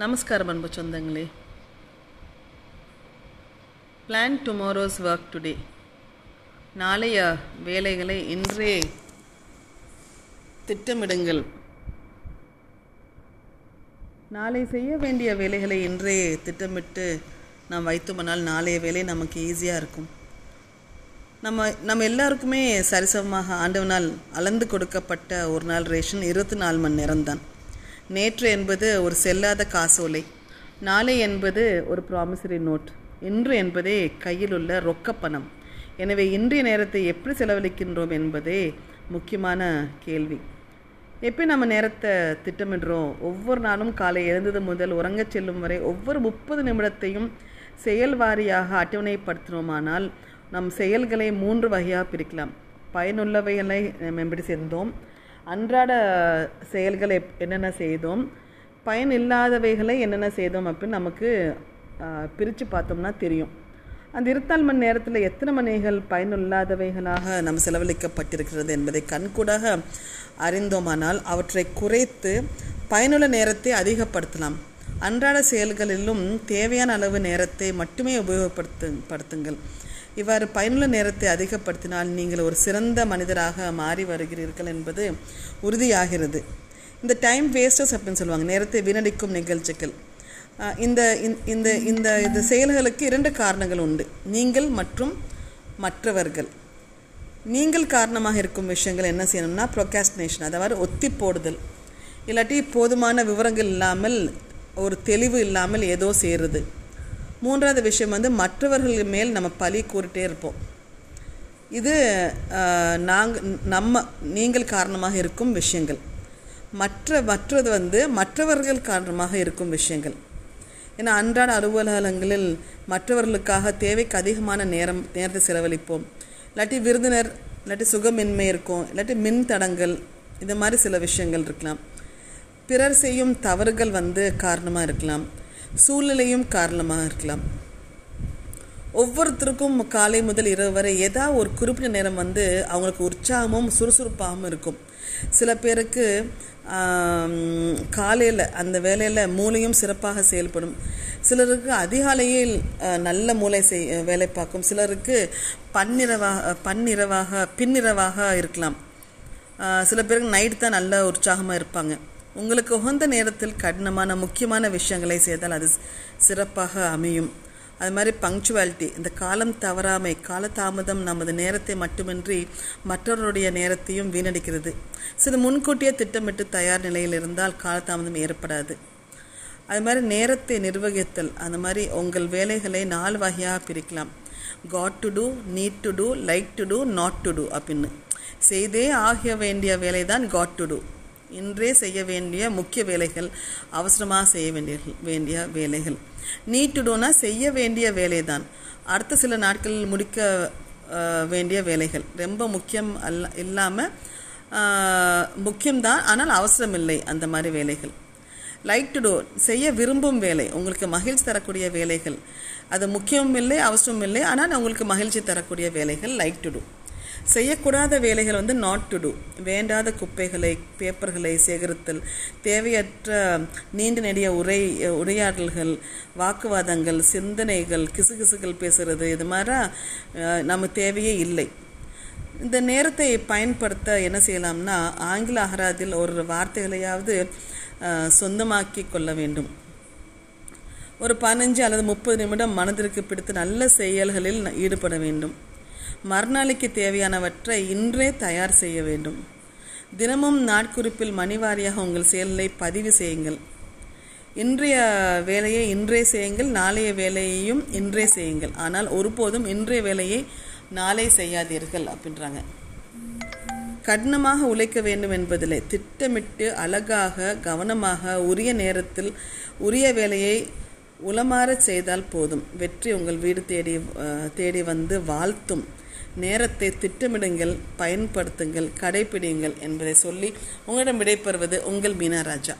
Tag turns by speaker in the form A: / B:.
A: நமஸ்காரம் அன்பு சொந்தங்களே. பிளான் டுமாரோஸ் ஒர்க் டுடே நாளைய வேலைகளை இன்றே திட்டமிடுங்கள். நாளை செய்ய வேண்டிய வேலைகளை இன்றே திட்டமிட்டு நாம் வைத்தோம்னால் நாளைய வேலை நமக்கு ஈஸியாக இருக்கும். நம்ம நம்ம எல்லாருக்குமே சரிசமமாக ஆண்டவனால் அளந்து கொடுக்கப்பட்ட ஒரு நாள் ரேஷன் இருபத்தி நாலு மணி நேரம்தான். நேற்று என்பது ஒரு செல்லாத காசோலை. நாளை என்பது ஒரு ப்ராமிசரி நோட் இன்று என்பதே கையில் உள்ள ரொக்கப்பணம். எனவே இன்றைய நேரத்தை எப்படி செலவழிக்கின்றோம் என்பதே முக்கியமான கேள்வி. எப்படி நம்ம நேரத்தை திட்டமிடுறோம்? ஒவ்வொரு நாளும் காலை எழுந்தது முதல் உறங்கச் செல்லும் வரை ஒவ்வொரு முப்பது நிமிடத்தையும் செயல் வாரியாக அட்டவணைப்படுத்தினோமானால் நம் செயல்களை மூன்று வகையாக பிரிக்கலாம். பயனுள்ளவைகளை மேம்படி சேர்ந்தோம்? அன்றாட செயல்களை என்னென்ன செய்தோம் பயன் இல்லாதவைகளை என்னென்ன செய்தோம் அப்படின்னு நமக்கு பிரித்து பார்த்தோம்னா தெரியும். அந்த இருபத்தால் மணி நேரத்தில் எத்தனை மணிகள் பயனில்லாதவைகளாக நம்ம செலவழிக்கப்பட்டிருக்கிறது என்பதை கண்கூடாக அறிந்தோமானால் அவற்றை குறைத்து பயனுள்ள நேரத்தை அதிகப்படுத்தலாம். அன்றாட செயல்களிலும் தேவையான அளவு நேரத்தை மட்டுமே உபயோகப்படுத்து படுத்துங்கள். இவ்வாறு பயனுள்ள நேரத்தை அதிகப்படுத்தினால் நீங்கள் ஒரு சிறந்த மனிதராக மாறி வருகிறீர்கள் என்பது உறுதியாகிறது. இந்த டைம் வேஸ்டர்ஸ் அப்படின்னு சொல்லுவாங்க. நேரத்தை வீணடிக்கும் நிகழ்ச்சிகள். இந்த இந்த இந்த இந்த செயல்களுக்கு இரண்டு காரணங்கள் உண்டு. நீங்கள் மற்றும் மற்றவர்கள். நீங்கள் காரணமாக இருக்கும் விஷயங்கள் என்ன செய்யணும்னா ப்ரொகாஸ்டினேஷன் அதாவது ஒத்தி போடுதல். இல்லாட்டி போதுமான விவரங்கள் இல்லாமல் ஒரு தெளிவு இல்லாமல் ஏதோ சேருது மூன்றாவது விஷயம் வந்து மற்றவர்கள் மேல் நம்ம பழி கூறிட்டே இருப்போம். இது நாங்கள் நம்ம நீங்கள் காரணமாக இருக்கும் விஷயங்கள். மற்ற மற்றது வந்து மற்றவர்கள் காரணமாக இருக்கும் விஷயங்கள். ஏன்னா அன்றாட அலுவலகங்களில் மற்றவர்களுக்காக தேவைக்கு அதிகமான நேரம் நேரத்தை செலவழிப்போம். இல்லாட்டி விருந்தினர் இல்லாட்டி சுகமின்மை இருக்கும் இல்லாட்டி மின் தடங்கள் இந்த மாதிரி சில விஷயங்கள் இருக்கலாம். பிறர் செய்யும் தவறுகள் வந்து காரணமாக இருக்கலாம். சூழ்நிலையும் காரணமாக இருக்கலாம். ஒவ்வொருத்தருக்கும் காலை முதல் இரவு வரை ஏதாவது ஒரு குறிப்பிட்ட நேரம் வந்து அவங்களுக்கு உற்சாகமும் சுறுசுறுப்பாகவும் இருக்கும். சில பேருக்கு காலையில் அந்த வேலையில் மூளையும் சிறப்பாக செயல்படும். சிலருக்கு அதிகாலையில் நல்ல மூளை செய் வேலை பார்க்கும். சிலருக்கு பன்னிரவாக பன்னிரவாக பின்னிரவாக இருக்கலாம். சில பேருக்கு நைட் தான் நல்ல உற்சாகமாக இருப்பாங்க. உங்களுக்கு உகந்த நேரத்தில் கடினமான முக்கியமான விஷயங்களை செய்தால் அது சிறப்பாக அமையும். அது மாதிரி பங்க்சுவாலிட்டி இந்த காலம் தவறாமை காலதாமதம் நமது நேரத்தை மட்டுமின்றி மற்றவருடைய நேரத்தையும் வீணடிக்கிறது. சில முன்கூட்டியே திட்டமிட்டு தயார் நிலையில் இருந்தால் காலதாமதம் ஏற்படாது. அது மாதிரி நேரத்தை நிர்வகித்தல் அந்த மாதிரி உங்கள் வேலைகளை நாலு வகையாக பிரிக்கலாம். Got to do need to do like to do not to do அப்படின்னு. செய்தே ஆகிய வேண்டிய வேலை தான் காட் டு டூ இன்றே செய்ய வேண்டிய முக்கிய வேலைகள் அவசரமாக செய்ய வேண்டிய வேண்டிய வேலைகள். நீட் டூனா செய்ய வேண்டிய வேலை தான் அடுத்த சில நாட்களில் முடிக்க வேண்டிய வேலைகள். ரொம்ப முக்கியம் அல்ல இல்லாமல் முக்கியம்தான் ஆனால் அவசரம் இல்லை அந்த மாதிரி வேலைகள். லைக் டு டூ செய்ய விரும்பும் வேலை உங்களுக்கு மகிழ்ச்சி தரக்கூடிய வேலைகள். அது முக்கியமும் இல்லை அவசரமும் இல்லை ஆனால் உங்களுக்கு மகிழ்ச்சி தரக்கூடிய வேலைகள் லைக் டு டூ செய்யக்கூடாத வேலைகள் வந்து நாட் டு டூ வேண்டாத குப்பைகளை பேப்பர்களை சேகரித்தல் தேவையற்ற நீண்ட நெடிய உரை உரையாடல்கள் வாக்குவாதங்கள் சிந்தனைகள் கிசுகிசுகள் பேசுறது இது மாதிரி நம்ம தேவையே இல்லை. இந்த நேரத்தை பயன்படுத்த என்ன செய்யலாம்னா ஆங்கில அகராதில் ஒரு வார்த்தைகளையாவது சொந்தமாக்கி கொள்ள வேண்டும். ஒரு பதினஞ்சு அல்லது முப்பது நிமிடம் மனதிற்கு பிடித்த நல்ல செயல்களில் ஈடுபட வேண்டும். மறுநாளைக்கு தேவையானவற்றை இன்றே தயார் செய்ய வேண்டும். தினமும் நாட்குறிப்பில் மணிவாரியாக உங்கள் செயலை பதிவு செய்யுங்கள். இன்றைய வேலையை இன்றே செய்யுங்கள் நாளைய வேலையையும் இன்றே செய்யுங்கள். ஆனால் ஒருபோதும் இன்றைய வேலையை நாளை செய்யாதீர்கள் அப்படின்றாங்க. கடினமாக உழைக்க வேண்டும் என்பதில்லை திட்டமிட்டு அழகாக கவனமாக உரிய நேரத்தில் உரிய வேலையை உளமாறச் செய்தால் போதும். வெற்றி உங்கள் வீடு தேடி தேடி வந்து வாழ்த்தும். நேரத்தை திட்டமிடுங்கள் பயன்படுத்துங்கள் கடைபிடியுங்கள் என்பதை சொல்லி உங்களிடம் விடைபெறுவது உங்கள் மீனா ராஜா.